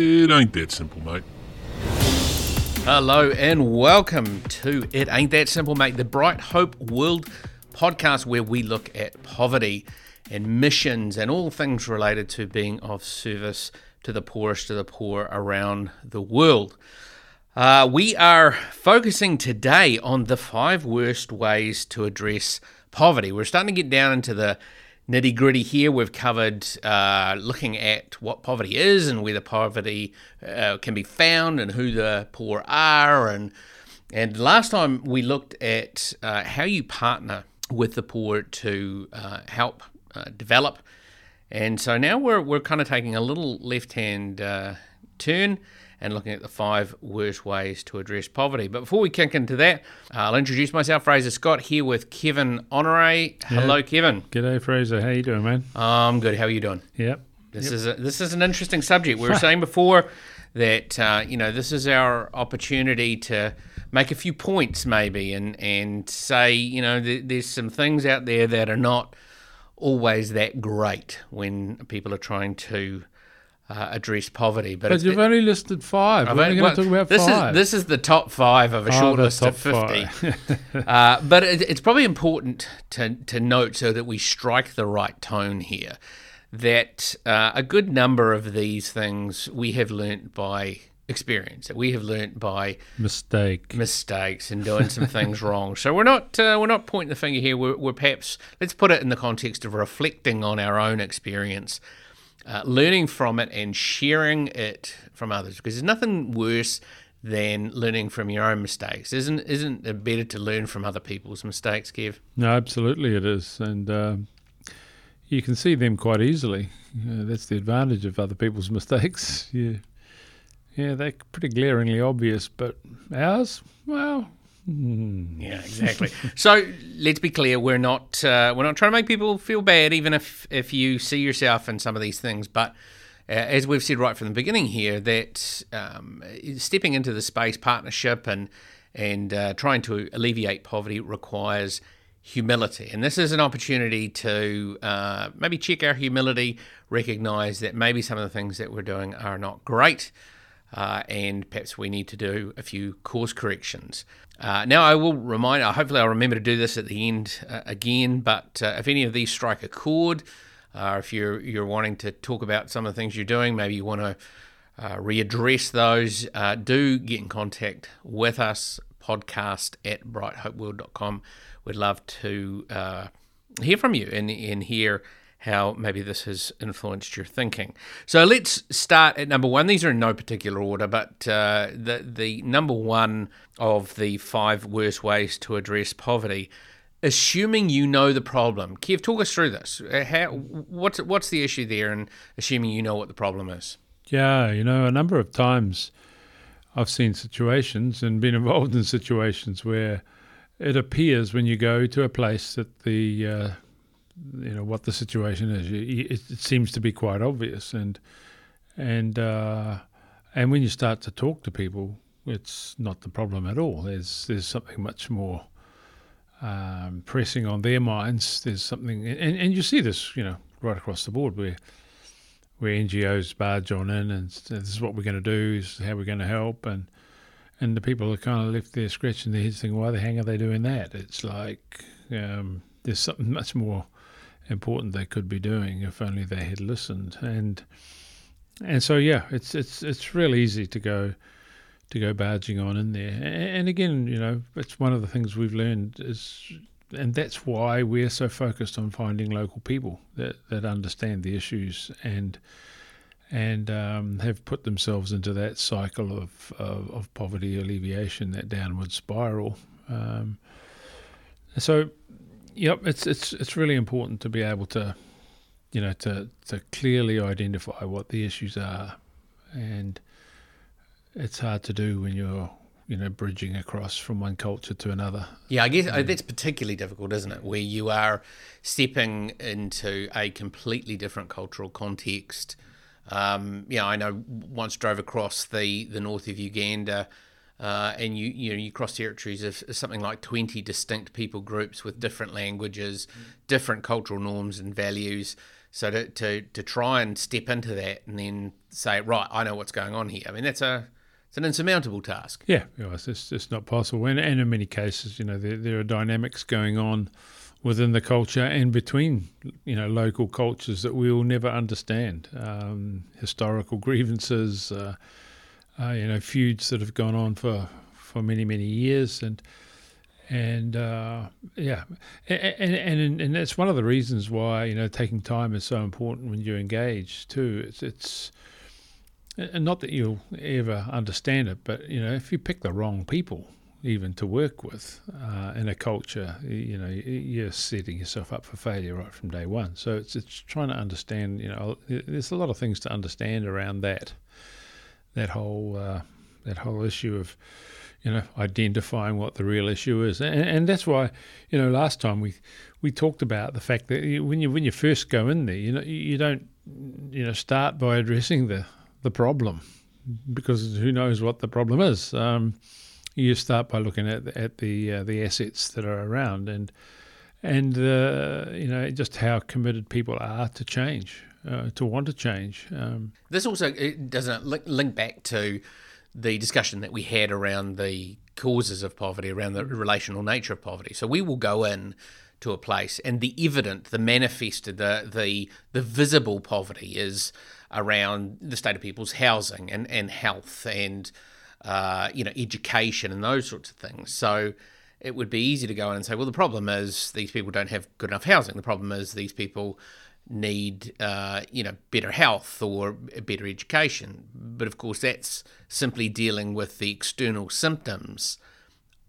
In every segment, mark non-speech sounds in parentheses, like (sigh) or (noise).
It ain't that simple, mate. Hello and welcome to It Ain't That Simple, mate, the Bright Hope World podcast where we look at poverty and missions and all things related to being of service to the poorest of the poor around the world. Uh, we are focusing today on the five worst ways to address poverty. We're starting to get down into the nitty gritty here. We've covered uh, looking at what poverty is and whether poverty uh, can be found and who the poor are. And, and last time we looked at uh, how you partner with the poor to uh, help uh, develop. And so now we're, we're kind of taking a little left hand uh, turn and looking at the five worst ways to address poverty. But before we kick into that, uh, I'll introduce myself, Fraser Scott, here with Kevin Honore. Hello, Yeah. Kevin. G'day, Fraser. How you doing, man? I'm good. How are you doing? Yep. This is a, this is an interesting subject. We were (laughs) saying before that uh, you know this is our opportunity to make a few points maybe and and say you know th- there's some things out there that are not always that great when people are trying to uh, address poverty. But, But you've only listed 5 I've We're only going to talk about this five. Is, this is the top five of a Oh, short list of 50. (laughs) (laughs) uh, but it, it's probably important to, to note so that we strike the right tone here that uh, a good number of these things we have learnt by experience, that we have learnt by Mistake. mistakes and doing some (laughs) things wrong. So we're not uh, we're not pointing the finger here. We're, we're perhaps let's put it in the context of reflecting on our own experience, uh, learning from it, and sharing it from others. Because there's nothing worse than learning from your own mistakes. Isn't isn't it better to learn from other people's mistakes, Kev? No, absolutely it is. And um, you can see them quite easily. Uh, that's the advantage of other people's (laughs) mistakes. Yeah. Yeah, they're pretty glaringly obvious, but ours, well, hmm. Yeah, exactly. so let's be clear: we're not uh, we're not trying to make people feel bad, even if if you see yourself in some of these things. But uh, as we've said right from the beginning here, that um, stepping into the space partnership and and uh, trying to alleviate poverty requires humility, and this is an opportunity to uh, maybe check our humility, recognize that maybe some of the things that we're doing are not great uh, and perhaps we need to do a few course corrections. Uh, now, I will remind, uh, hopefully, I'll remember to do this at the end uh, again, but uh, if any of these strike a chord, uh, if you're, you're wanting to talk about some of the things you're doing, maybe you want to uh, readdress those, do get in contact with us, podcast at brighthopeworld.com. We'd love to hear from you and, and hear how maybe this has influenced your thinking. So let's start at number one. These are in no particular order, but uh, the the number one of the five worst ways to address poverty. Assuming you know the problem, Kev, talk us through this. Uh, How, what's what's the issue there, and assuming you know what the problem is. Yeah, you know, a number of times I've seen situations and been involved in situations where it appears when you go to a place that the uh, you know what the situation is. It, it seems to be quite obvious, and and uh, and when you start to talk to people, it's not the problem at all. There's there's something much more um, pressing on their minds. There's something, and, and you see this, you know, right across the board where where NGOs barge on in and this is what we're going to do, this is how we're going to help, and and the people are kind of left there scratching their heads thinking, why the hell are they doing that? It's like um, there's something much more important they could be doing if only they had listened. And and so yeah, it's it's it's real easy to go to go barging on in there. And again, you know, it's one of the things we've learned is and that's why we're so focused on finding local people that, that understand the issues and and um, have put themselves into that cycle of, of, of poverty alleviation, that downward spiral. Um, so, yep, it's it's it's really important to be able to, you know, to to clearly identify what the issues are, and it's hard to do when you're you know bridging across from one culture to another. Yeah, I guess uh, that's particularly difficult, isn't it? Where you are stepping into a completely different cultural context. Um, yeah, I know. Once drove across the the north of Uganda, uh, and you you know you cross territories of something like twenty distinct people groups with different languages, different cultural norms and values. So to, to to try and step into that and then say, right, I know what's going on here. I mean, that's a it's an insurmountable task. Yeah, it's just it's not possible. And, and in many cases, you know, there, there are dynamics going on within the culture and between you know local cultures that we will never understand. Um, historical (laughs) grievances, uh, uh, you know, feuds that have gone on for for many many years, and and uh, yeah, and, and and that's one of the reasons why you know taking time is so important when you engage too. It's it's and not that you'll ever understand it, but you know if you pick the wrong people even to work with uh, in a culture, you know you're setting yourself up for failure right from day one. So it's it's trying to understand. You know, there's a lot of things to understand around that that whole uh, that whole issue of you know, identifying what the real issue is, and, and, that's why, you know, last time we we talked about the fact that when you when you first go in there, you know, you don't, you know, start by addressing the the problem, because who knows what the problem is. Um, you start by looking at at the uh, the assets that are around and and uh, you know just how committed people are to change, uh, to want to change. Um, this also doesn't link back to the discussion that we had around the causes of poverty, around the relational nature of poverty. So we will go in to a place, and the evident, the manifested, the the the visible poverty is around the state of people's housing and and health and uh, you know education and those sorts of things. So it would be easy to go in and say, well, the problem is these people don't have good enough housing. The problem is these people need uh, you know better health or better education. But of course, that's simply dealing with the external symptoms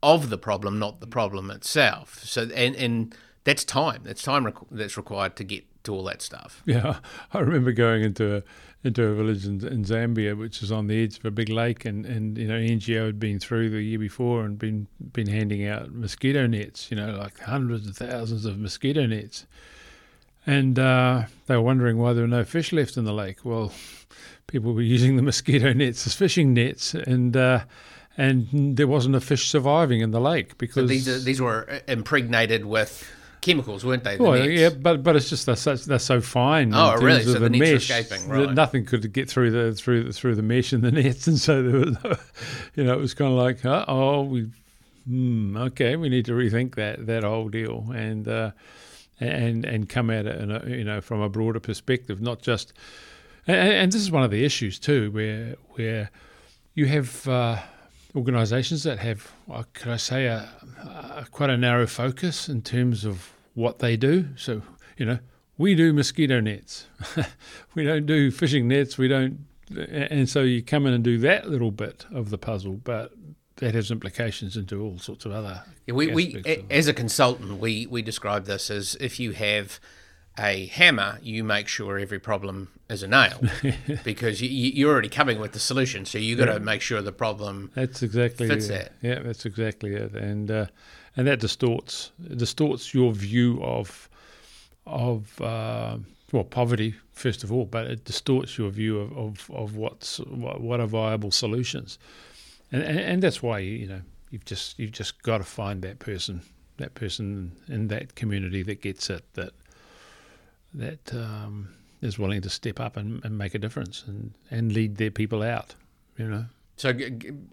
of the problem, not the problem itself. So and and that's time. That's time that's required to get to all that stuff. Yeah, (laughs) I remember going into a, into a village in, in, Zambia, which is on the edge of a big lake, and, and you know NGO had been through the year before and been been handing out mosquito nets, you know, like hundreds of thousands of mosquito nets and uh, they were wondering why there were no fish left in the lake. Well, people were using the mosquito nets as fishing nets, and uh, and there wasn't a fish surviving in the lake because so these are, these were impregnated with chemicals, weren't they? The well, nets? yeah, but but it's just they're, such, they're so fine. Oh, really? So the, the nets mesh, escaping, right? Nothing could get through the through the, through the mesh in the (laughs) nets, and so there was, (laughs) you know, it was kind of like, oh, we, hmm, okay, we need to rethink that that whole deal, and. Uh, and and come at it, a, you know, from a broader perspective, not just. And, and, this is one of the issues too, where where you have uh, organisations that have, uh, could I say, a, a, quite a narrow focus in terms of what they do. So you know, we do mosquito nets, (laughs) we don't do fishing nets, we don't, and so you come in and do that little bit of the puzzle, but that has implications into all sorts of other. Yeah, we, we as a consultant, we we describe this as if you have a hammer, you make sure every problem is a nail (laughs) because you, you're already coming with the solution. So you've got to make sure the problem that's exactly fits that. Yeah, that's exactly it, and uh, and that distorts distorts your view of of uh, well poverty first of all, but it distorts your view of of, of what's what, what are viable solutions and, and, and that's why you know you've just you've just got to find that person that person in that community that gets it that that um, is willing to step up and, and make a difference and, and lead their people out you know? So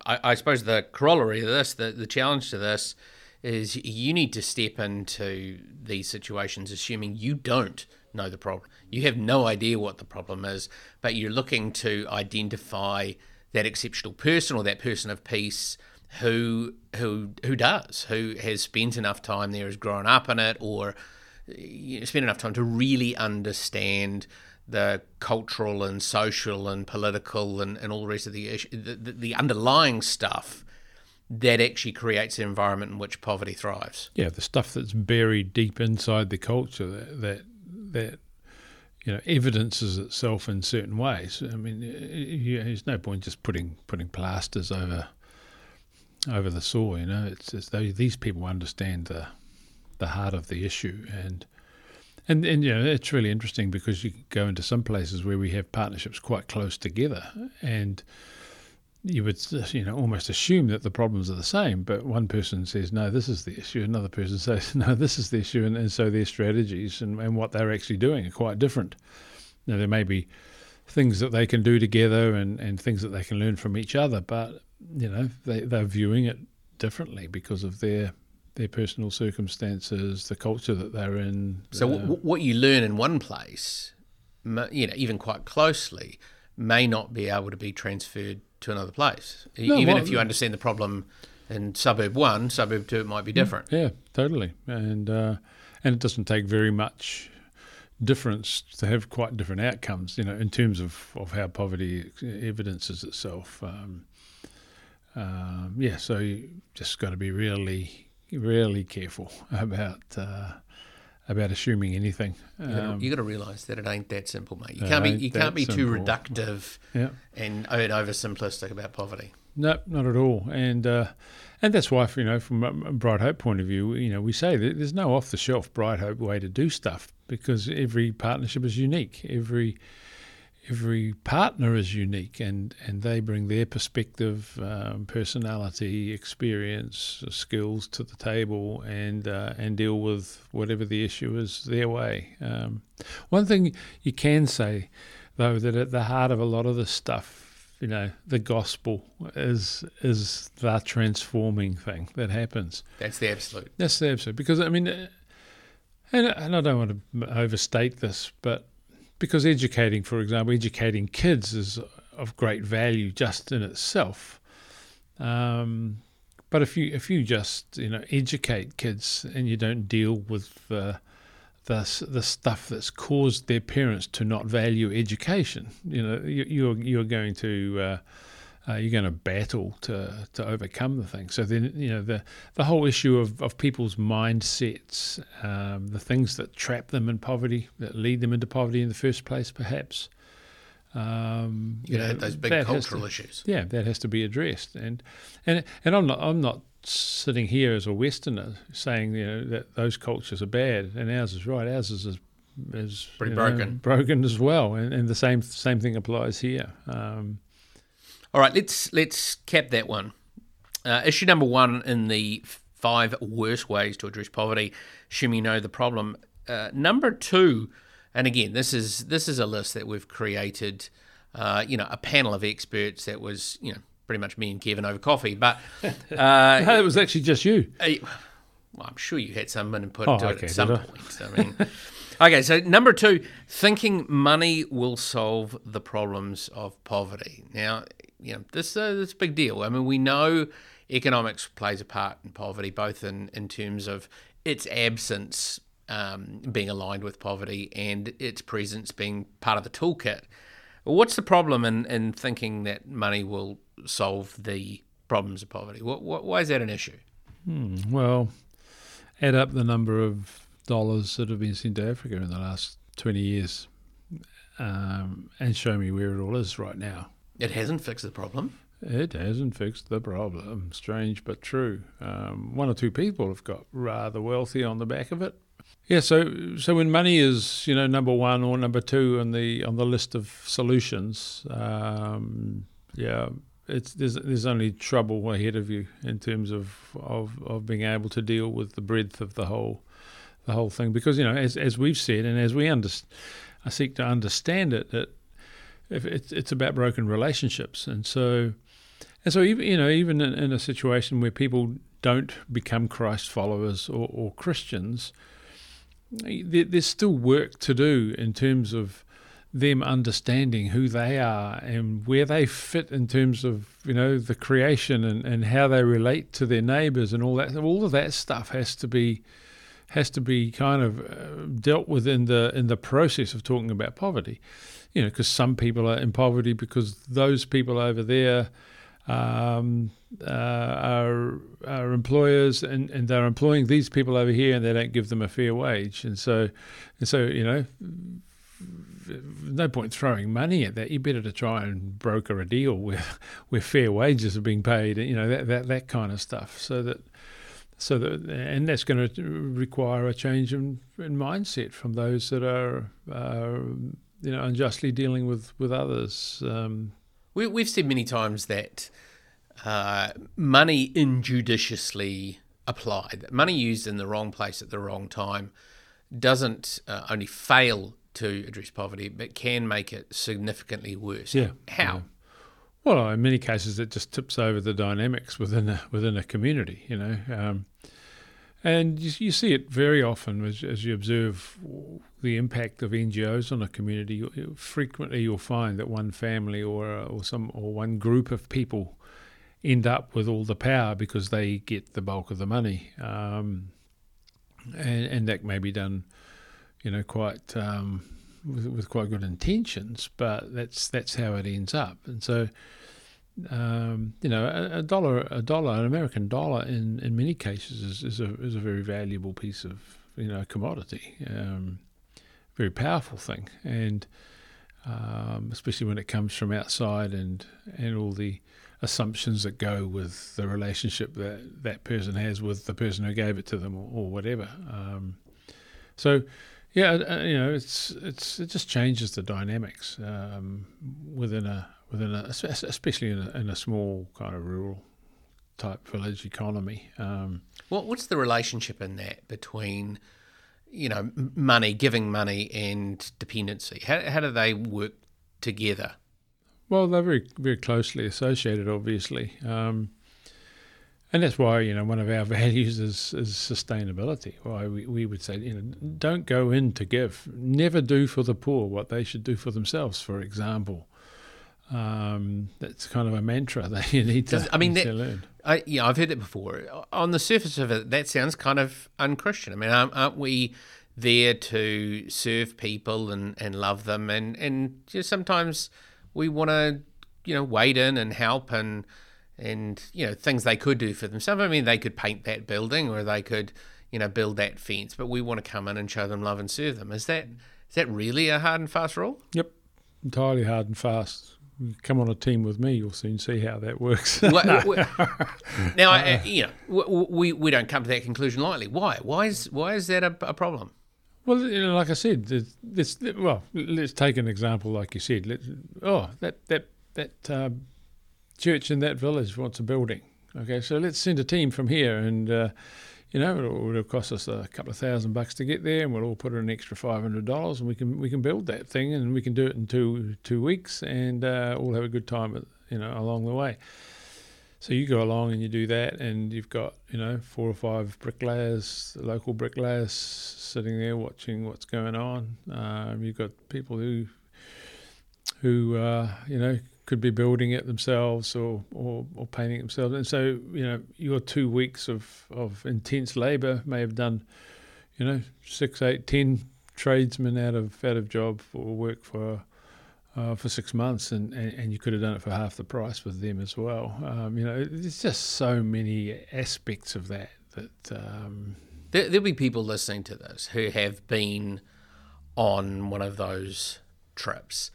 I, I suppose the corollary of this the, the challenge to this is you need to step into these situations assuming you don't know the problem. You have no idea what the problem is but you're looking to identify that exceptional person or that person of peace who who who does who has spent enough time there has grown up in it or you know, spent enough time to really understand the cultural and social and political and, and all the rest of the, the the underlying stuff that actually creates an environment in which poverty thrives. Yeah, the stuff that's buried deep inside the culture that that, that you know, evidences itself in certain ways. I mean, there's no point just putting putting plasters over over the sore. You know, it's, as though these people understand the the heart of the issue, and and and you know, it's really interesting because you go into some places where we have partnerships quite close together, and you would you know almost assume that the problems are the same, but one person says no, this is the issue. Another person (laughs) says no, this is the issue, and, and so their strategies and, and what they're actually doing are quite different. Now there may be things that they can do together and, and things that they can learn from each other, but you know they they're viewing it differently because of their their personal circumstances, the culture that they're in. So uh, w- what you learn in one place, you know, even quite closely, may not be able to be transferred to another place. E- No, even well- if you understand the problem in suburb one, suburb two, it might be different. Yeah, totally, and uh, and it doesn't take very much difference to have quite different outcomes. You know, in terms of, of how poverty evidences itself. Um, um, yeah, so you just got to be really, really careful (laughs) about uh, about assuming anything. Um, you got to realise that it ain't that simple, mate. You can't be you can't be too reductive yeah. and, and oversimplistic about poverty. No, not at all, and uh, and that's why, you know, from a Bright Hope point of view, you know, we say that there's no off-the-shelf Bright Hope way to do stuff because every partnership is unique. Every every partner is unique, and and they bring their perspective, um, personality, experience, skills to the table, and uh, and deal with whatever the issue is their way. Um, one thing you can say, though, that at the heart of a lot of this stuff you know the gospel is is the transforming thing that happens. That's the absolute. That's the absolute because I mean, and and I don't want to overstate this, but because educating, for example, educating kids is of great value just in itself. Um, but if you if you just you know educate kids and you don't deal with the the stuff that's caused their parents to not value education, you know, you, you're you're going to uh, uh, you're going to battle to to overcome the thing. So then, you know, the the whole issue of, of people's mindsets, um, the things that trap them in poverty, that lead them into poverty in the first place, perhaps. Um, You know, those big cultural to- issues. yeah, that has to be addressed, and and and I'm not I'm not sitting here as a Westerner saying you know that those cultures are bad and ours is right. Ours is is, is Pretty you know, broken. broken as well, and, and the same same thing applies here. Um, All right, let's let's cap that one. Uh, issue number one in the five worst ways to address poverty, assuming you know the problem. Uh, number two, and again, this is this is a list that we've created. Uh, you know, a panel of experts that was you know pretty much me and Kevin over coffee, but (laughs) uh, it was actually just you. uh, well, I'm sure you had some input Oh, into it at some I? point. I mean, (laughs) okay, so number two, thinking money will solve the problems of poverty. Now, you know, this uh, this is a big deal. I mean, we know economics plays a part in poverty, both in in terms of its absence um, being aligned with poverty and its presence being part of the toolkit. What's the problem in, in thinking that money will solve the problems of poverty? What, what, why is that an issue? Well, add up the number of dollars that have been sent to Africa in the last twenty years, um, and show me where it all is right now. It hasn't fixed the problem. It hasn't fixed the problem. Strange but true. Um, one or two people have got rather wealthy on the back of it. Yeah, so so when money is you know number one or number two on the on the list of solutions, um, yeah, it's there's there's only trouble ahead of you in terms of, of of being able to deal with the breadth of the whole the whole thing because you know as as we've said and as we under, I seek to understand it that if it's it's about broken relationships. And so and so even you know even in, in a situation where people don't become Christ followers or, or Christians, there, there's still work to do in terms of them understanding who they are and where they fit in terms of you know the creation and, and how they relate to their neighbors and all that. All of that stuff has to be has to be kind of uh, dealt with in the in the process of talking about poverty you know because some people are in poverty because those people over there um, uh, are, are employers and, and they're employing these people over here and they don't give them a fair wage and so and so you know no point throwing money at that. You better to try and broker a deal (laughs) where where fair wages are being paid, you know that that, that kind of stuff. So that so that and that's going to require a change in, in mindset from those that are you know unjustly dealing with with others. Um, We, we've said many times that uh, money injudiciously applied, that money used in the wrong place at the wrong time, doesn't uh, only fail to address poverty, but can make it significantly worse. Yeah. How? Yeah. Well, in many cases, it just tips over the dynamics within a within a community. You know, um, and you, you, see it very often as, as, you observe the impact of NGOs on a community. Frequently, you'll find that one family or or some or one group of people end up with all the power because they get the bulk of the money, um, and, and that may be done, you know, quite. Um, with, with quite good intentions, but that's that's how it ends up. And so, um, you know, a, a, dollar, a dollar, an American dollar, in, in many cases is, is a is a very valuable piece of you know commodity, um, very powerful thing, and um, especially when it comes from outside and and all the assumptions that go with the relationship that that person has with the person who gave it to them or, or whatever. Um, so yeah, uh, you know, it's it's it just changes the dynamics um, within a within a especially in a, in a, small kind of rural type village economy. Um, what what's the relationship in that between you know money, giving money, and dependency? How how do they work together? Well, they're very very closely associated, obviously. Um, and that's why you know one of our (laughs) values is, is sustainability. Why we, we would say you know don't go in to give. Never do for the poor what they should do for themselves. For example, um, that's kind of a mantra (laughs) that you need to. Does, I mean, that, learn. I, yeah, I've heard it before. On the surface of it, that sounds kind of unchristian. I mean, aren't, we there to serve people and, and love them? And and just sometimes we want to you know wade in and help and and you know things they could do for themselves. I mean, they could paint that building or they could you know build that fence, but we want to come in and show them love and serve them. Is that is that really a hard and fast rule? Yep, entirely hard and fast. Come on a team with me, you'll soon see how that works. (laughs) now, uh, (laughs) you know, we we don't come to that conclusion lightly. Why? Why is why is that a, a problem? Well, you know, like I said, this, well, let's take an example, like you said. Let, oh, that that that um, church in that village wants a building. Okay, so let's send a team from here, and uh, you know it'll, it'll, cost us a couple of thousand bucks to get there, and we'll all put in an extra five hundred dollars, and we can we can build that thing, and we can do it in two two weeks, and uh, all have a good time, you know, along the way. So you go along and you do that, and you've got you know four or five bricklayers, local bricklayers, sitting there watching what's going on. Um, you've got people who who uh, you know could be building it themselves or, or, or, painting themselves. And so, you know, your two weeks of, of intense labour may have done, you know, six, eight, ten tradesmen out of out of job or work for uh, for six months, and, and, and, you could have done it for half the price with them as well. Um, you know, there's just so many aspects of that that. Um, there, there'll be people listening to this who have been on one of those trips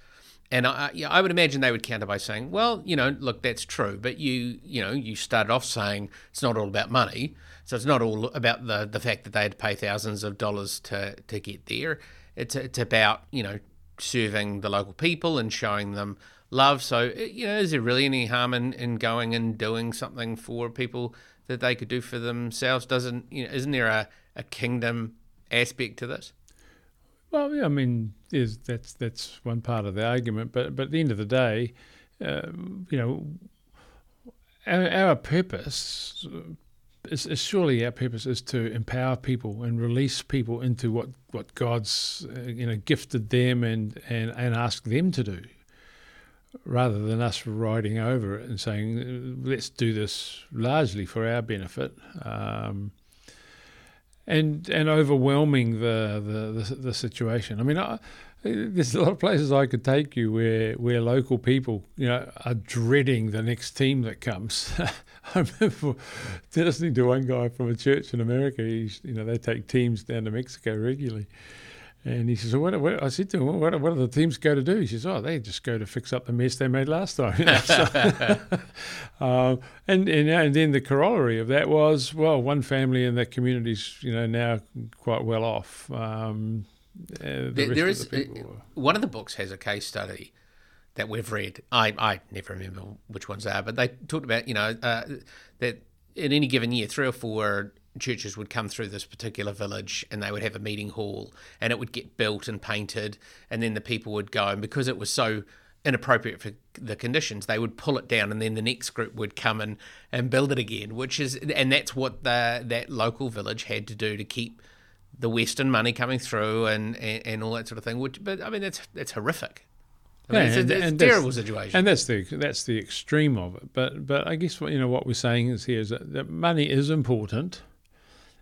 and I, yeah, I would imagine they would counter by saying, "Well, you know, look, that's true, but you, you know, you started off saying it's not all about money, so it's not all about the the fact that they had to pay thousands of dollars to to get there. It's it's about you know serving the local people and showing them love. So, uh, you know, is there really any harm in, in going and doing something for people that they could do for themselves? Doesn't you know? Isn't there a, a kingdom aspect to this? Well, yeah, I mean, that's that's one part of the argument, but but at the end of the day, uh, you know, our, our purpose is, is, surely our purpose is to empower people and release people into what what God's uh, you know gifted them and and and ask them to do, rather than us riding over it and saying let's do this largely for our benefit. Um, and and overwhelming the the, the, the situation. I mean, I, there's a lot of places I could take you where where local people, you know, are dreading the next team that comes. (laughs) I remember listening to one guy from a church in America. He's, you know, they take teams down to Mexico regularly, and he says, what, what, I said to him, what, what do the teams go to do? He says, oh, they just go to fix up the mess they made last time. (laughs) You know? so, (laughs) um, and, and, and then the corollary of that was, well, one family in that community's, you know, now quite well off. Um, uh, the there is, uh, one of the books has a case study that we've read. I, I never remember which ones are, but they talked about you know uh, that in any given year, three or four churches would come through this particular village and they would have a meeting hall and it would get built and painted and then the people would go. And because it was so inappropriate for the conditions they would pull it down and then the next group would come and, and build it again which is and that's what the that local village had to do to keep the western money coming through and, and, and all that sort of thing which but i mean that's that's horrific. I mean, Yeah, it's, and- it's and a terrible situation. And that's the that's the extreme of it. But but I guess what you know what we're saying is here is that, that money is important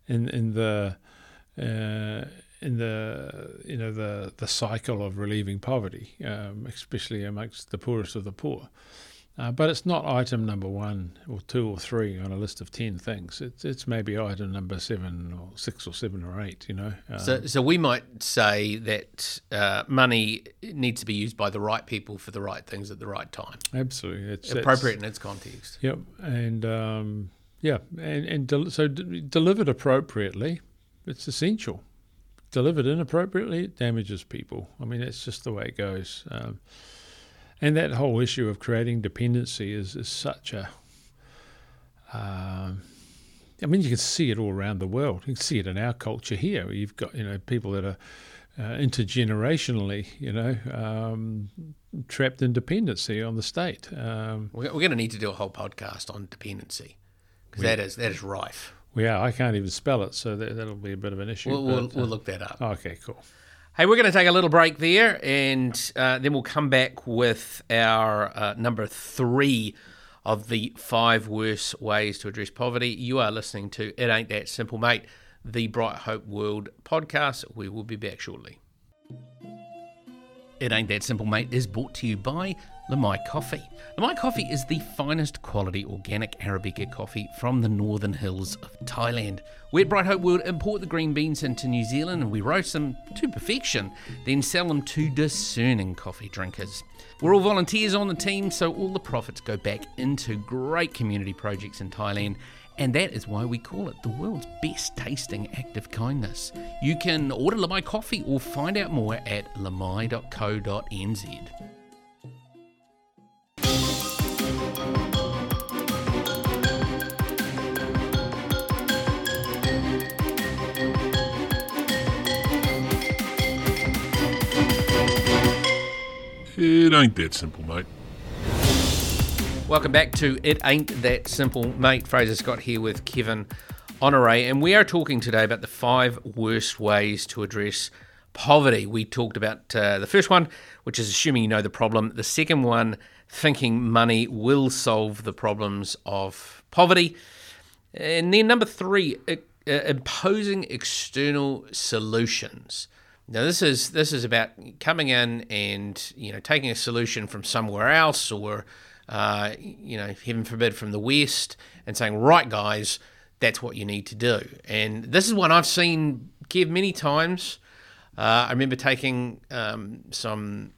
in in the uh, in the you know the the cycle of relieving poverty, um, especially amongst the poorest of the poor. Uh, but it's not item number one or two or three on a list of ten things. It's it's maybe item number seven or six or seven or eight. You know. Um, So, so we might say that uh, money needs to be used by the right people for the right things at the right time, absolutely, it's appropriate in its context. Yep, and um, yeah, and and del- so d- delivered appropriately, it's essential. Delivered inappropriately, it damages people. I mean, that's just the way it goes. Um, and that whole issue of creating dependency is is such a. Um, I mean, you can see it all around the world. You can see it in our culture here. You've got you know people that are uh, intergenerationally, you know, um, trapped in dependency on the state. Um, We're, we're going to need to do a whole podcast on dependency because that is that is rife. Yeah, I can't even spell it, so that, that'll be a bit of an issue. We'll, we'll, but, we'll uh, look that up. okay, cool. Hey, we're going to take a little break there, and uh, then we'll come back with our uh, number three of the five worst ways to address poverty. You are listening to It Ain't That Simple, Mate, the Bright Hope World podcast. We will be back shortly. It Ain't That Simple, Mate is brought to you by Lamai Coffee. Lamai Coffee is the finest quality organic Arabica coffee from the northern hills of Thailand. We at Bright Hope World import the green beans into New Zealand and we roast them to perfection, then sell them to discerning coffee drinkers. We're all volunteers on the team, so all the profits go back into great community projects in Thailand and that is why we call it the world's best tasting act of kindness. You can order Lamai coffee or find out more at lamai.co.nz. It ain't that simple, mate. Welcome back to It Ain't That Simple, mate. Fraser Scott here with Kevin Honore, and we are talking today about the five worst ways to address poverty. We talked about uh, the first one, which is assuming you know the problem. The second one, thinking money will solve the problems of poverty. And then number three, uh, imposing external solutions. Now this is this is about coming in and you know taking a solution from somewhere else or uh, you know heaven forbid from the west and saying right guys that's what you need to do. And this is one I've seen give many times. Uh, I remember taking um, some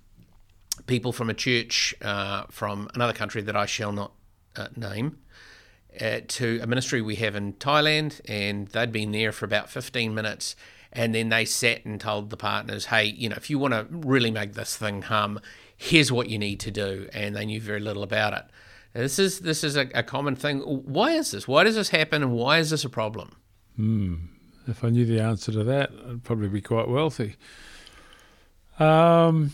people from a church uh, from another country that I shall not uh, name uh, to a ministry we have in Thailand, and they'd been there for about 15 minutes. And then they sat and told the partners, hey, you know, if you want to really make this thing hum, here's what you need to do. And they knew very little about it. This is this is a, a common thing. Why is this? Why does this happen? And why is this a problem? If I knew the answer to that, I'd probably be quite wealthy. Um,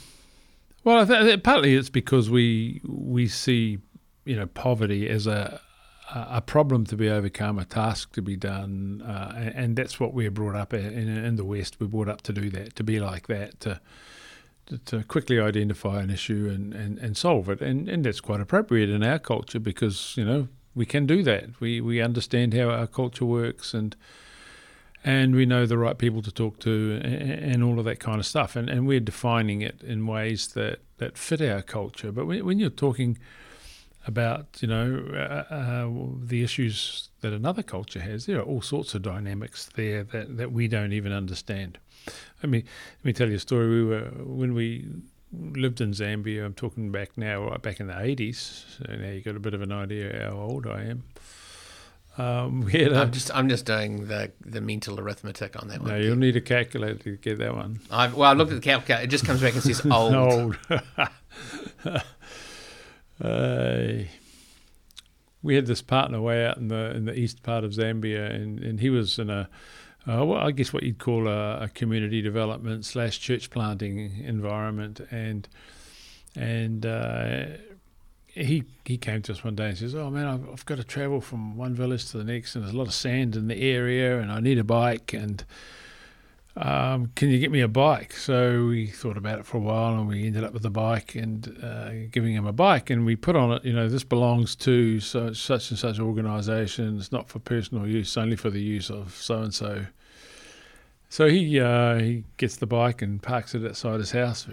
well, th- partly it's because we we see you know poverty as a a problem to be overcome, a task to be done, uh, and, and that's what we're brought up in, in the West. We're brought up to do that, to be like that, to, to quickly identify an issue and, and, and solve it, and and that's quite appropriate in our culture because you know we can do that. We we understand how our culture works and and we know the right people to talk to and, and all of that kind of stuff. And, and we're defining it in ways that, that fit our culture. But when, when you're talking about, you know, uh, uh, the issues that another culture has, there are all sorts of dynamics there that, that we don't even understand. I mean, let me tell you a story. We were when we lived in Zambia. I'm talking back now, right back in the 80s. So now you got a bit of an idea how old I am. Um, (laughs) a, I'm just I'm just doing the the mental arithmetic on that one. no, you'll need a calculator to get that one. I've, well, I looked at the calculator. It just comes back and says (laughs) old. Old. (laughs) uh, we had this partner way out in the in the east part of Zambia, and, and he was in a uh, well, I guess what you'd call a, a, community development slash church planting environment, and and uh, he he came to us one day and says, "Oh man, I've, I've, got to travel from one village to the next, and there's a lot of sand in the area, and I need a bike, and um, can you get me a bike?" So we thought about it for a while, and we ended up with a bike and uh, giving him a bike, and we put on it, you know, this belongs to such and such organisation. It's not for personal use, only for the use of so and so. So he uh, he gets the bike and parks it outside his house.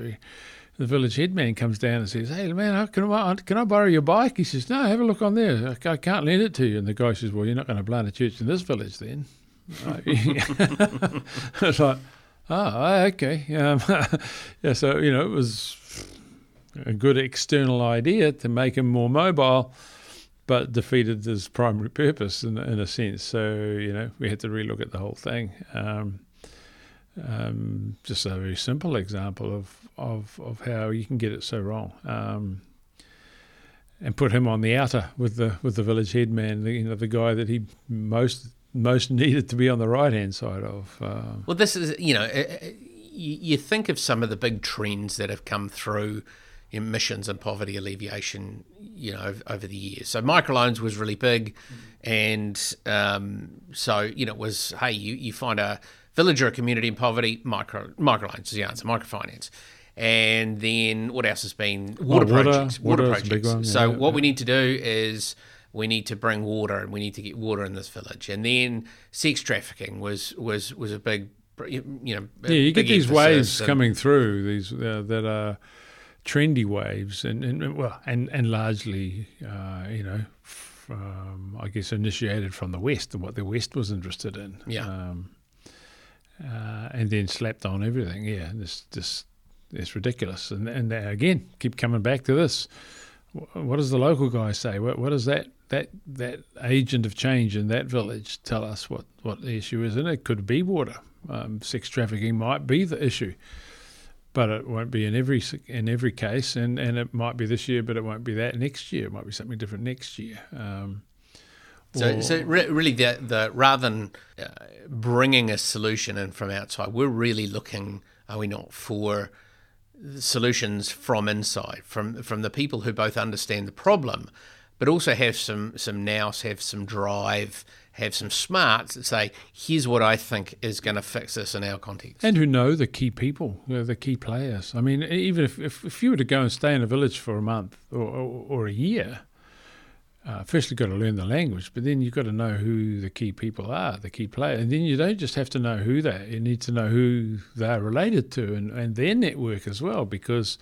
The village headman comes down and says, "Hey man, can I can I borrow your bike?" He says, "No, have a look on there. I can't lend it to you." And the guy says, "Well, you're not going to plant a church in this village, then." (laughs) it's like, oh, okay, um, (laughs) yeah. So you know, it was a good external idea to make him more mobile, but defeated his primary purpose in, in a sense. So you know, we had to relook at the whole thing. Um, um, just a very simple example of, of, of how you can get it so wrong. Um, and put him on the outer with the with the village headman, the, you know, the guy that he most most needed to be on the right hand side of. Uh, well, this is you know, you think of some of the big trends that have come through emissions and poverty alleviation, you know, over, the years. So microloans was really big, and um, so you know, it was hey, you you find a village or a community in poverty, micro microloans is the answer, microfinance. And then what else has been water, water projects? Water, water projects. One, so yeah, what we need to do is we need to bring water and we need to get water in this village. And then sex trafficking was was was a big you know yeah you get these waves coming through these uh, that are trendy waves and, and well and and largely uh, you know from, I guess initiated from the west and what the west was interested in yeah. Um, uh, and then slapped on everything. Yeah, this just it's ridiculous. And and again, keep coming back to this. What does the local guy say? What, what does that that that agent of change in that village tell us? What what the issue is? And it could be water. Um, sex trafficking might be the issue, but it won't be in every in every case. And and it might be this year, but it won't be that next year. It might be something different next year. Um, so, so re- really, the, the rather than uh, bringing a solution in from outside, we're really looking, are we not, for solutions from inside, from from the people who both understand the problem, but also have some some nous, have some drive, have some smarts that say, here's what I think is going to fix this in our context. And who know the key people, the key players. I mean, even if, if, if, you were to go and stay in a village for a month or, or, or a year, uh, first you've got to learn the language, but then you've got to know who the key people are, the key players. And then you don't just have to know who they are, you need to know who they're related to and, and their network as well, because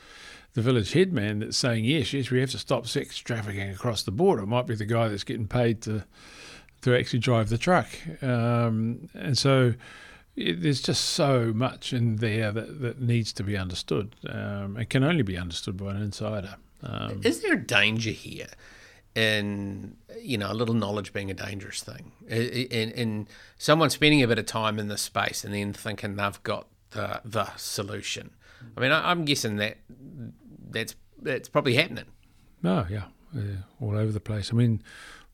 the village headman that's saying, yes, yes, we have to stop sex trafficking across the border might be the guy that's getting paid to to actually drive the truck. Um, and so it, there's just so much in there that, that needs to be understood um, and can only be understood by an insider. Um, Is there a danger here? in you know a little knowledge being a dangerous thing in, in someone spending a bit of time in the space and then thinking they've got the the solution i mean I, am guessing that that's that's probably happening. No yeah, yeah all over the place. I mean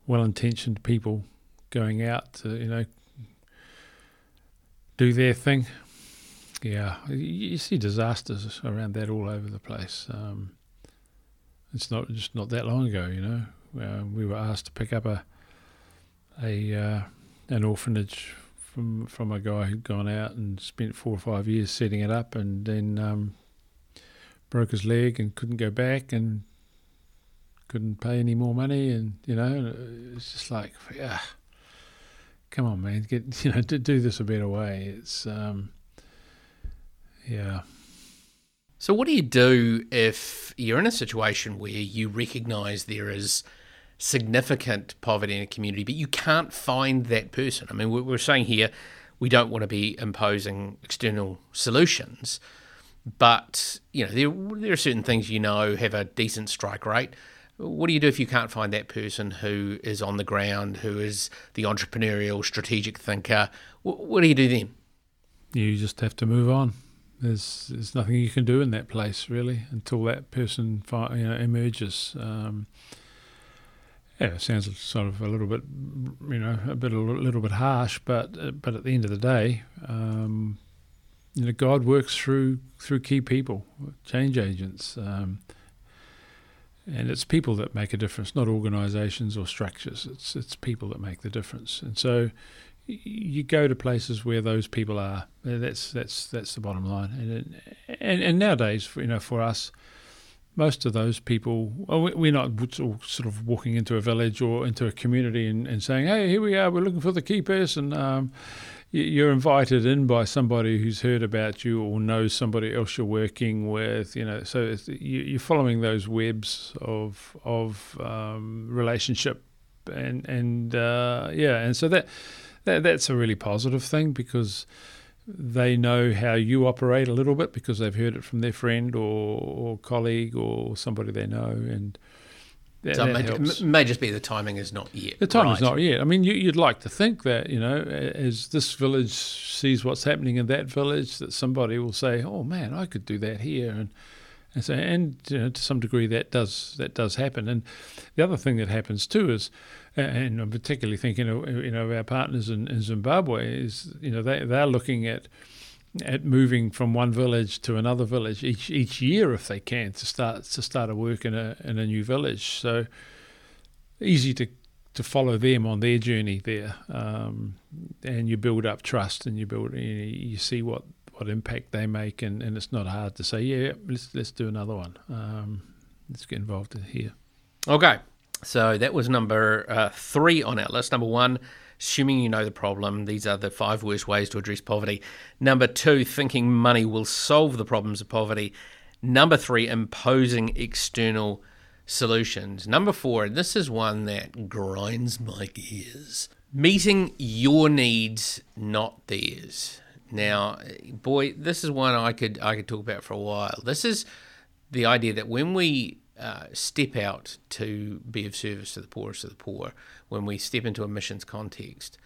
well-intentioned people going out to you know do their thing. Yeah you see disasters around that all over the place. Um, it's not just not that long ago you know uh, we were asked to pick up a a uh, an orphanage from from a guy who'd gone out and spent four or five years setting it up, and then um, broke his leg and couldn't go back and couldn't pay any more money, and you know it's just like yeah, come on, man, get (laughs) you know to do this a better way. It's um, yeah. So, what do you do if you're in a situation where you recognize there is significant poverty in a community, but you can't find that person. I mean, we're saying here we don't want to be imposing external solutions, but you know there there are certain things you know have a decent strike rate. What do you do if you can't find that person who is on the ground, who is the entrepreneurial, strategic thinker? What do you do then? You just have to move on. there's there's nothing you can do in that place really until that person fi- you know, emerges. Um, yeah, it sounds sort of a little bit, you know, a bit a little bit harsh, but but at the end of the day, um, you know, God works through through key people, change agents, um, and it's people that make a difference, not organisations or structures. It's it's people that make the difference, and so you go to places where those people are. That's that's that's the bottom line. And and, and nowadays, you know, for us, most of those people, well, we're not sort of walking into a village or into a community and, and saying, "Hey, here we are. We're looking for the key person." Um, you're invited in by somebody who's heard about you or knows somebody else you're working with. You know, so you're following those webs of of um, relationship, and and uh, yeah, and so that that, that's a really positive thing because they know how you operate a little bit because they've heard it from their friend or, or colleague or somebody they know and that, so that it may, may, just be the timing is not yet. The timing right. is not yet. I mean, you, would like to think that you know, as this village sees what's happening in that village, that somebody will say, "Oh man, I could do that here," and and so and you know, to some degree that does that does happen. And the other thing that happens too is and I'm particularly thinking of you know our partners in, in Zimbabwe is you know they they're looking at at moving from one village to another village each each year if they can to start to start a work in a in a new village. So easy to to follow them on their journey there, um, and you build up trust and you build you, you see what what impact they make, and, and it's not hard to say yeah let's let's do another one. Um, let's get involved here. Okay, so that was number uh, three on our list. Number one, assuming you know the problem, these are the five worst ways to address poverty. Number two, thinking money will solve the problems of poverty. Number three, imposing external solutions. Number four, and this is one that grinds my gears meeting your needs, not theirs. Now, boy, this is one I could I could talk about for a while. This is the idea that when we uh, step out to be of service to the poorest of the poor, when we step into a missions context,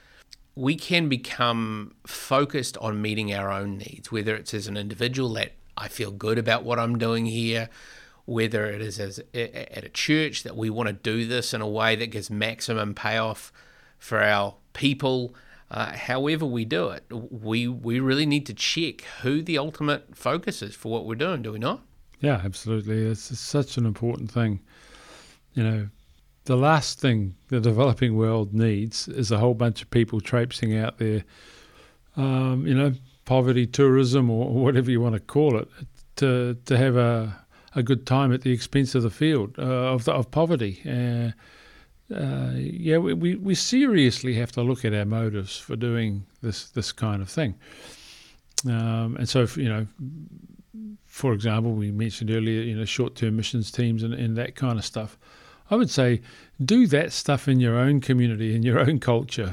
we can become focused on meeting our own needs, whether it's as an individual that I feel good about what I'm doing here, whether it is as at a church that we want to do this in a way that gives maximum payoff for our people. Uh, however we do it, we we really need to check who the ultimate focus is for what we're doing. Do we not? Yeah, absolutely. It's such an important thing. You know, the last thing the developing world needs is a whole bunch of people traipsing out there, um, you know, poverty tourism or (laughs) whatever you want to call it, to to have a a good time at the expense of the field uh, of the, of poverty. Uh, uh, yeah, we, we, we seriously have to look at our motives for doing this this kind of thing. Um, and so, you know, for example, we mentioned earlier, you know, short-term missions teams and, and that kind of stuff. I would say do that stuff in your own community, in your (laughs) own culture.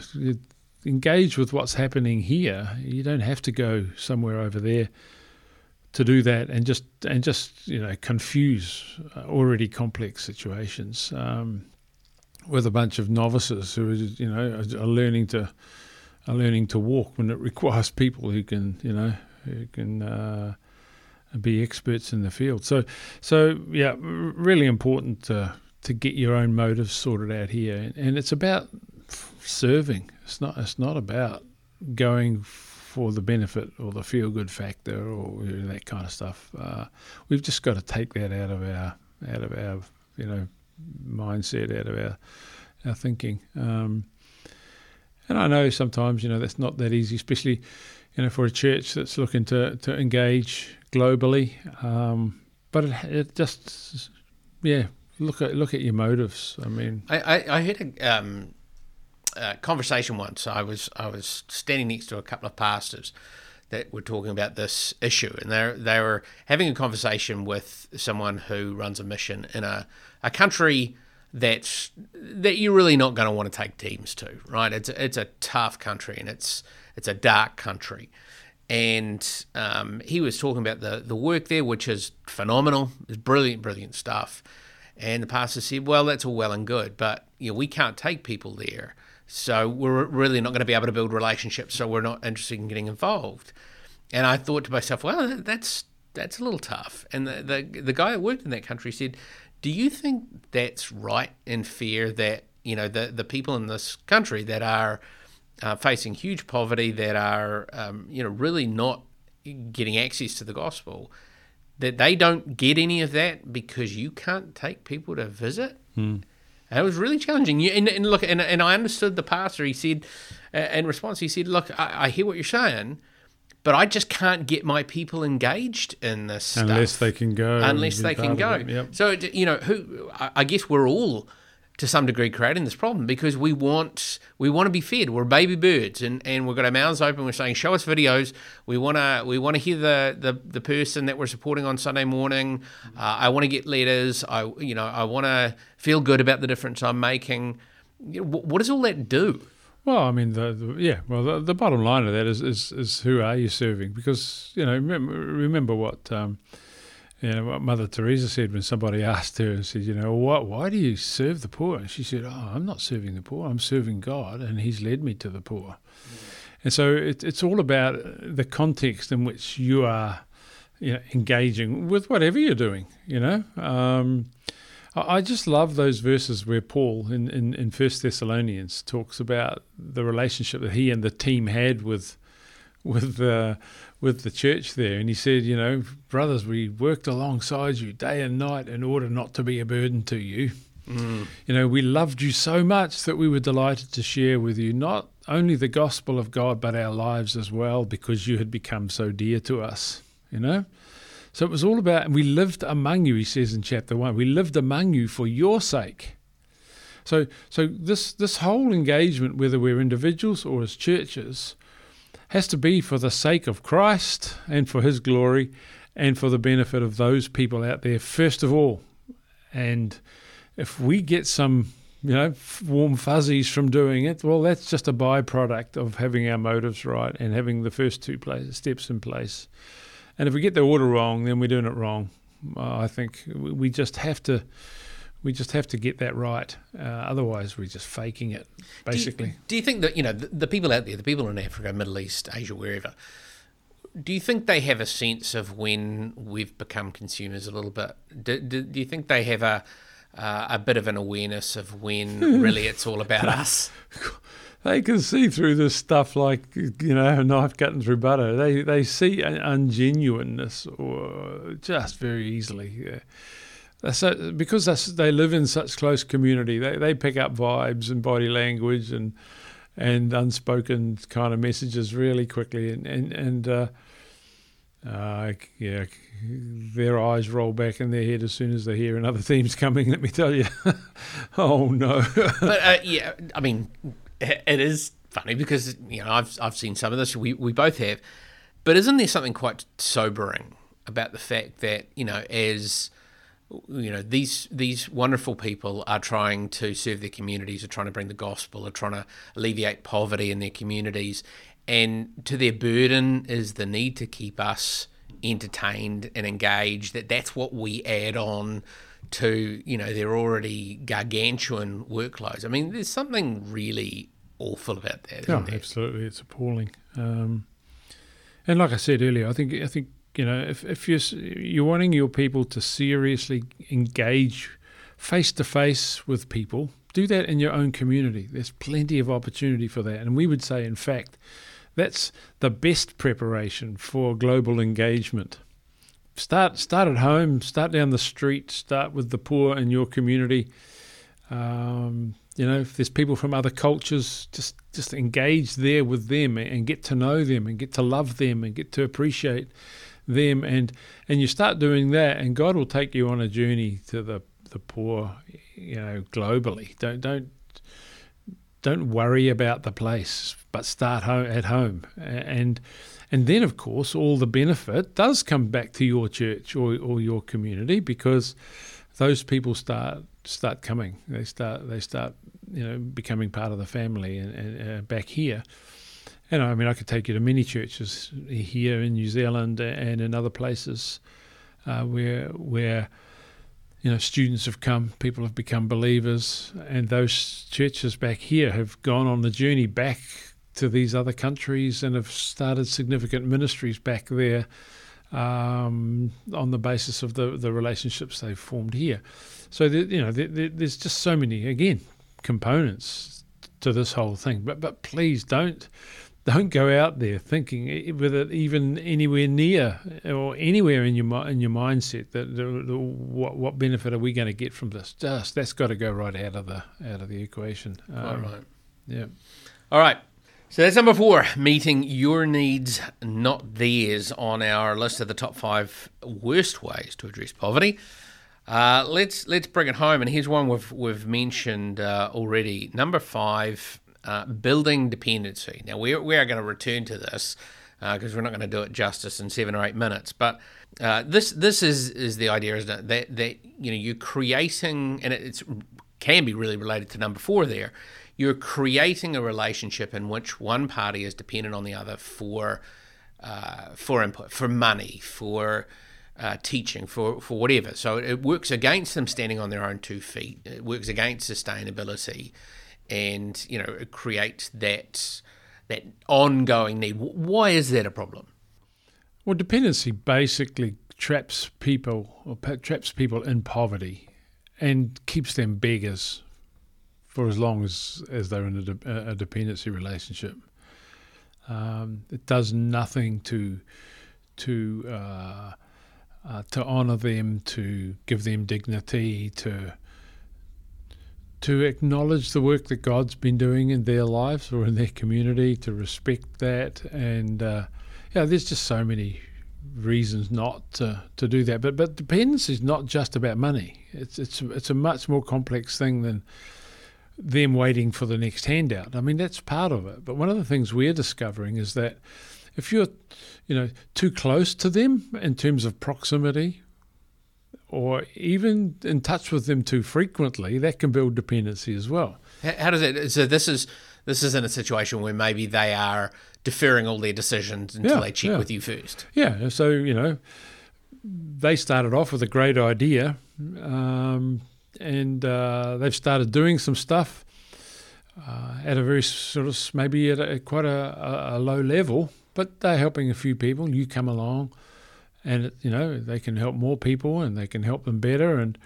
Engage with what's happening here. You don't have to go somewhere over there to do that and just and just you know confuse already complex situations um, with a bunch of novices who are you know are learning to are learning to walk when it (laughs) requires people who can you know who can. Uh, be experts in the field. So, so yeah, really important to to get your own motives sorted out here, and it's about serving. It's not. It's not about going for the benefit or the feel good factor or that kind of stuff. Uh, we've just got to take that out of our out of our you know mindset, out of our our thinking. Um, and I know sometimes you know that's not that easy, especially you know for a church that's looking to to engage globally. Um, but it, it, just, yeah, look at look at your motives. I mean, I I, I had a, um, a conversation once. I was I was standing next to a couple of pastors that were talking about this issue, and they they were having a conversation with someone who runs a mission in a a country that's that you're really not going to want to take teams to, right? It's a, it's a tough country and it's it's a dark country, and um, he was talking about the the work there, which is phenomenal. It's brilliant, brilliant stuff. And the pastor said, "Well, that's all well and good, but you know, we can't take people there, so we're really not going to be able to build relationships. So we're not interested in getting involved." and I thought to myself, well, that's that's a little tough. And the, the the guy that worked in that country said, do you think that's right and fair that you know the the people in this country that are uh, facing huge poverty, that are um, you know really not getting access to the gospel, that they don't get any of that because you can't take people to visit. Mm. And it was really challenging. You, and, and look, and, and I understood the pastor. He said, uh, in response, he said, "Look, I, I hear what you're saying." but I just can't get my people engaged in this unless stuff. they can go. Unless they can go. Yep. So you know, who I guess we're all to some degree creating this problem because we want we want to be fed. We're baby birds, and, and we've got our mouths open. We're saying, "Show us videos." We want to we want to hear the, the the person that we're supporting on Sunday morning. Uh, I want to get letters. I you know I want to feel good about the difference I'm making. What does all that do? Well, I mean, the, the yeah. Well, the, the, bottom line of that is, is, is who are you serving? Because you know, remember, remember what um, you know what Mother Teresa said when somebody (laughs) asked her and said, you know, what? Why do you serve the poor? And she said, Oh, I'm not serving the poor. I'm serving God, and He's led me to the poor. Mm. And so it, it's all about the context in which you are, you know, engaging with whatever you're doing. You know. Um, I just love those verses where Paul in, in, in First Thessalonians talks about the relationship that he and the team had with with the with the church there, and he said, you know, brothers, we worked alongside you day and night in order not to be a burden to you. Mm. You know, we loved you so much that we were delighted to share with you not only the gospel of God but our lives as well, because you had become so dear to us. You know. So it was all about, and we lived among you, he says in chapter 1. We lived among you for your sake. So, so this, this whole engagement, whether we're individuals or as churches, has to be for the sake of Christ and for his glory and for the benefit of those people out there, first of all. And if we get some, you know, warm fuzzies from doing it, well, that's just a byproduct of having our motives right and having the first two steps in place. And if we get the order wrong, then we're doing it wrong. Uh, I think we just have to we just have to get that right. Uh, otherwise, we're just faking it, basically. Do you, do you, think that you know the, the, people out there, the people in Africa, Middle East, Asia, wherever? Do you think they have a sense of when we've become consumers a little bit? Do, do, do you think they have a uh, a bit of an awareness of when (laughs) really it's all about us? (laughs) they can see through this stuff like you know a knife cutting through butter. They they see ungenuineness or just very easily. Yeah. So, because they live in such close community, they, they pick up vibes and body language and and unspoken kind of messages really quickly, and and, and uh, uh, yeah, their eyes roll back in their head as soon as they hear another (laughs) theme's coming. Let me tell you, (laughs) oh no. (laughs) but uh, yeah, I mean, it is funny because you know I've I've seen some of this. We we both have, but isn't there something quite sobering about the fact that you know as you know these these wonderful people are trying to serve their communities, are trying to bring the gospel, are trying to alleviate poverty in their communities, and to their burden is the need to keep us entertained and engaged. That that's what we add on to you know their already gargantuan workloads. I mean, there's something really awful about that. Yeah, there? absolutely, it's appalling. Um, and like I said earlier, I think I think you know if if you're you're wanting your people to seriously engage face to face with people, do that in your own community. There's plenty of opportunity for that, and we would say, in fact, that's the best preparation for global engagement start start at home, start down the street, start with the poor in your community. Um, you know, if there's people from other cultures, just just engage there with them and get to know them and get to love them and get to appreciate them and and you start doing that and God will take you on a journey to the the poor, you know, globally. Don't don't don't worry about the place, but start home at home and and then, of course, all the benefit does come back to your church or, or your community because those people start start coming. They start they start you know becoming part of the family and, and uh, back here. And I mean, I could take you to many churches here in New Zealand and in other places uh, where where you know students have come, people have become believers, and those churches back here have gone on the journey back to these other countries and have started significant ministries back there um, on the basis of the, the relationships they've formed here. So, the, you know, there's just so many, again, components to this whole thing. But, but please don't don't go out there thinking with it even anywhere near or anywhere in your in your mindset that the, the, what what benefit are we going to get from this? Just that's got to go right out of the out of the equation. Um, All right. Yeah. All right. So that's number four, meeting your needs, not theirs, on our list of the top five worst ways to address poverty. Uh, let's let's bring it home, and here's one we've we've mentioned uh, already. Number five, uh, building dependency. Now, we, we are going to return to this because uh, we're not going to do it justice in seven or eight minutes. But uh, this this is is the idea, isn't it? That that you know you're creating, and it can be really related to number four. There, you're creating a relationship in which one party is dependent on the other for uh, for input, for money, for uh, teaching, for, for whatever. So it works against them standing on their own two feet. It works against sustainability and you know create that that ongoing need. Why is that a problem? Well, dependency basically traps people or traps people in poverty and keeps them beggars for as long as, as they're in a, de- a dependency relationship. Um, it does nothing to to uh, uh, to honour them, to give them dignity, to to acknowledge the work that God's been doing in their lives or in their community, to respect that, and uh, yeah, there's just so many reasons not to, to do that. But but dependence is not just about money. It's it's it's a much more complex thing than them waiting for the next handout. I mean that's part of it. But one of the things we're discovering is that if you're you know too close to them in terms of proximity or even in touch with them too frequently, that can build dependency as well. How does it? So this is this is in a situation where maybe they are deferring all their decisions until yeah, they check yeah. with you first. Yeah. So you know, they started off with a great idea, um, and uh, they've started doing some stuff uh, at a very sort of maybe at a, quite a, a low level, but they're helping a few people. You come along and you know they can help more people and they can help them better and,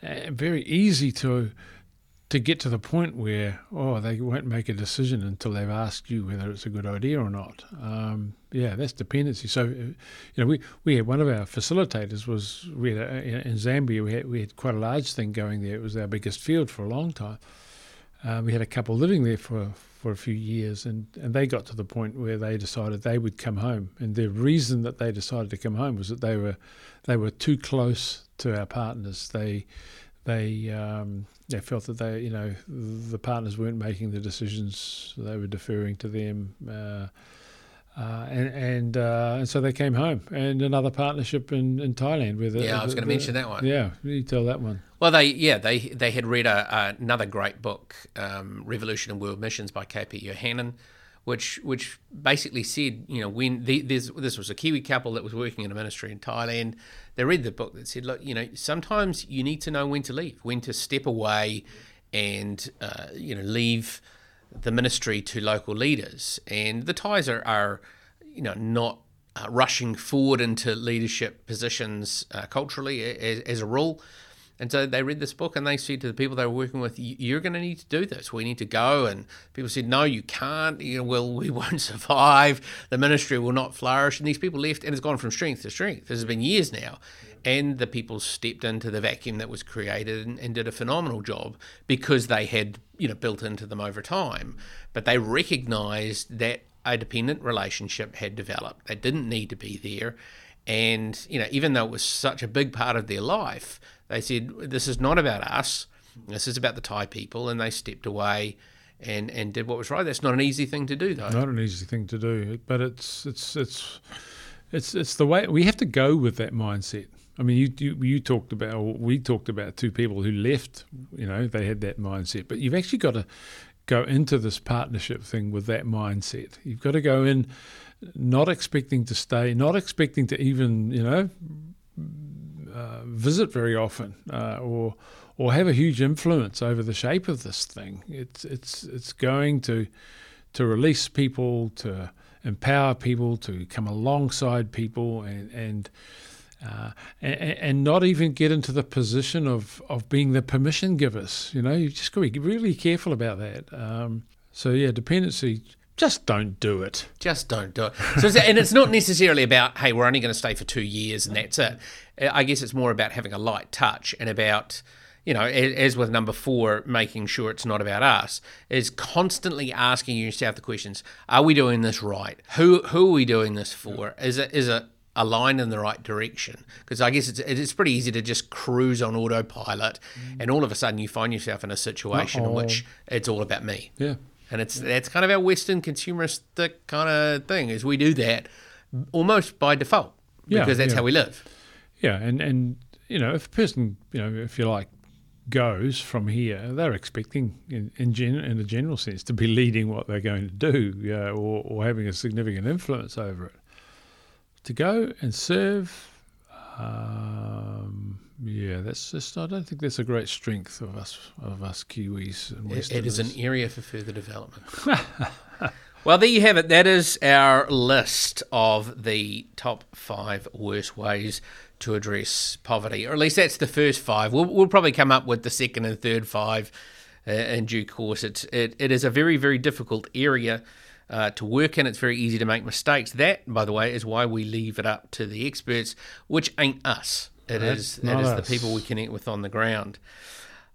and very easy to to get to the point where oh they won't make a decision until they've asked you whether it's a good idea or not. Um, yeah, that's dependency. So, you know, we, we had one of our facilitators was we had a, in Zambia we had we had quite a large thing going there. It was our biggest field for a long time. Uh, we had a couple living there for for a few years, and, and they got to the point where they decided they would come home. And the reason that they decided to come home was that they were they were too close to our partners. They they um, they felt that they you know the partners weren't making the decisions; they were deferring to them. Uh, uh, and and, uh, and so they came home, and another partnership in, in Thailand with yeah, I was going to mention that one. Yeah, you tell that one. Well, they yeah they they had read a, another great book, um, Revolution in World Missions by KP Yohannan, which which basically said you know when the, this this was a Kiwi couple that was working in a ministry in Thailand. They read the book that said look you know sometimes you need to know when to leave, when to step away, and uh, you know leave the ministry to local leaders. And the Thais are, are you know, not uh, rushing forward into leadership positions uh, culturally as, as, a rule. And so they read this book and they said to the people they were working with, "You're going to need to do this. We need to go." And people said, "No, you can't. You know, well, we (laughs) won't survive. The ministry will not flourish." And these people left, and it's gone from strength to strength. This has been years now and the people stepped into the vacuum that was created and, and, did a phenomenal job because they had you know built into them over time. But they recognized that a dependent relationship had developed. That didn't need to be there. And you know even though it was such a big part of their life they said this is not about us. This is about the thai people. And they stepped away and and did what was right. That's not an easy thing to do though. Not an easy thing to do. But it's it's it's it's it's the way we have to go with that mindset I mean, you, you, you talked about, we talked about two people who left. You know, they had that mindset, but you've actually got to go into this partnership thing with that mindset. You've got to go in not expecting to stay, not expecting to even, you know, uh, visit very often, uh, or or have a huge influence over the shape of this thing. It's it's it's going to to release people, to empower people, to come alongside people, and and, uh, and and not even get into the position of, of being the permission givers. You know, you just got to be really careful about that. Um, so yeah, dependency. Just don't do it. Just don't do it. So, and it's not necessarily about, hey, we're only going to stay for two years and that's it. I guess it's more about having a light touch and about, you know, as with number four, making sure it's not about us, is constantly asking yourself the questions: Are we doing this right? Who who are we doing this for? Is it is it aligned in the right direction? Because I guess it's it's pretty easy to just cruise on autopilot, and all of a sudden you find yourself in a situation in Uh-oh. which it's all about me. Yeah. And it's that's kind of our Western consumeristic kind of thing is we do that almost by default Yeah, because that's yeah. how we live. Yeah, and and you know, if a person, you know, if you like, goes from here, they're expecting, in in, gen, in a general sense, to be leading what they're going to do, uh, or or having a significant influence over it. To go and serve, um, yeah, that's just. I don't think that's a great strength of us of us Kiwis and It- it is an area for further development. (laughs) well, there you have it. That is our list of the top five worst ways to address poverty, or at least that's the first five. We'll, we'll probably come up with the second and third five uh, in due course. It's it, it is a very very difficult area. Uh, to work in, it's very easy to make mistakes. That, by the way, is why we leave it up to the experts, which ain't us. It That's is it is the people we connect with on the ground.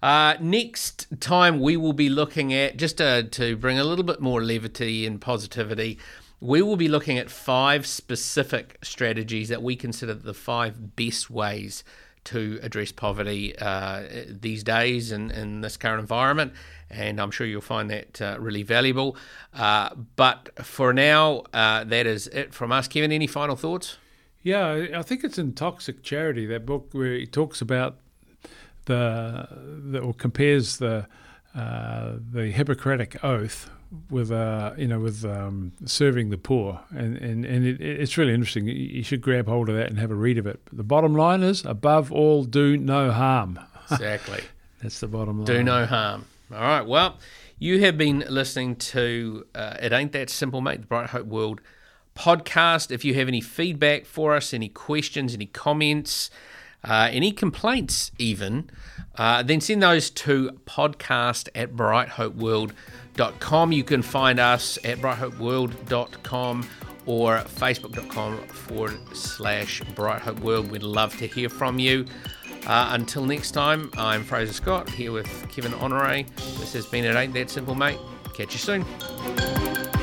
Uh, next time, we will be looking at, just to, to bring a little bit more levity and positivity, we will be looking at five specific strategies that we consider the five best ways to address poverty uh, these days in, in this current environment. And I'm sure you'll find that uh, really valuable. Uh, but for now, uh, that is it from us. Kevin, any final thoughts? Yeah, I- I think it's in Toxic Charity, that book where he talks about the, the or compares the uh, the Hippocratic oath with uh, you know with um, serving the poor, and and and it, it's really interesting. You- should grab hold of that and have a read of it. But the bottom line is, above all, do no harm. (laughs) Exactly. That's the bottom line. Do no harm. All right. Well, you have been listening to uh, It Ain't That Simple, Mate, the Bright Hope World podcast. If you have any feedback for us, any questions, any comments, uh, any complaints, even, uh, then send those to podcast at brighthopeworld.com. You can find us at brighthopeworld.com or facebook.com forward slash brighthopeworld. We'd love to hear from you. Uh, until next time, I'm Fraser Scott here with Kevin Honore. This has been It Ain't That Simple, mate. Catch you soon.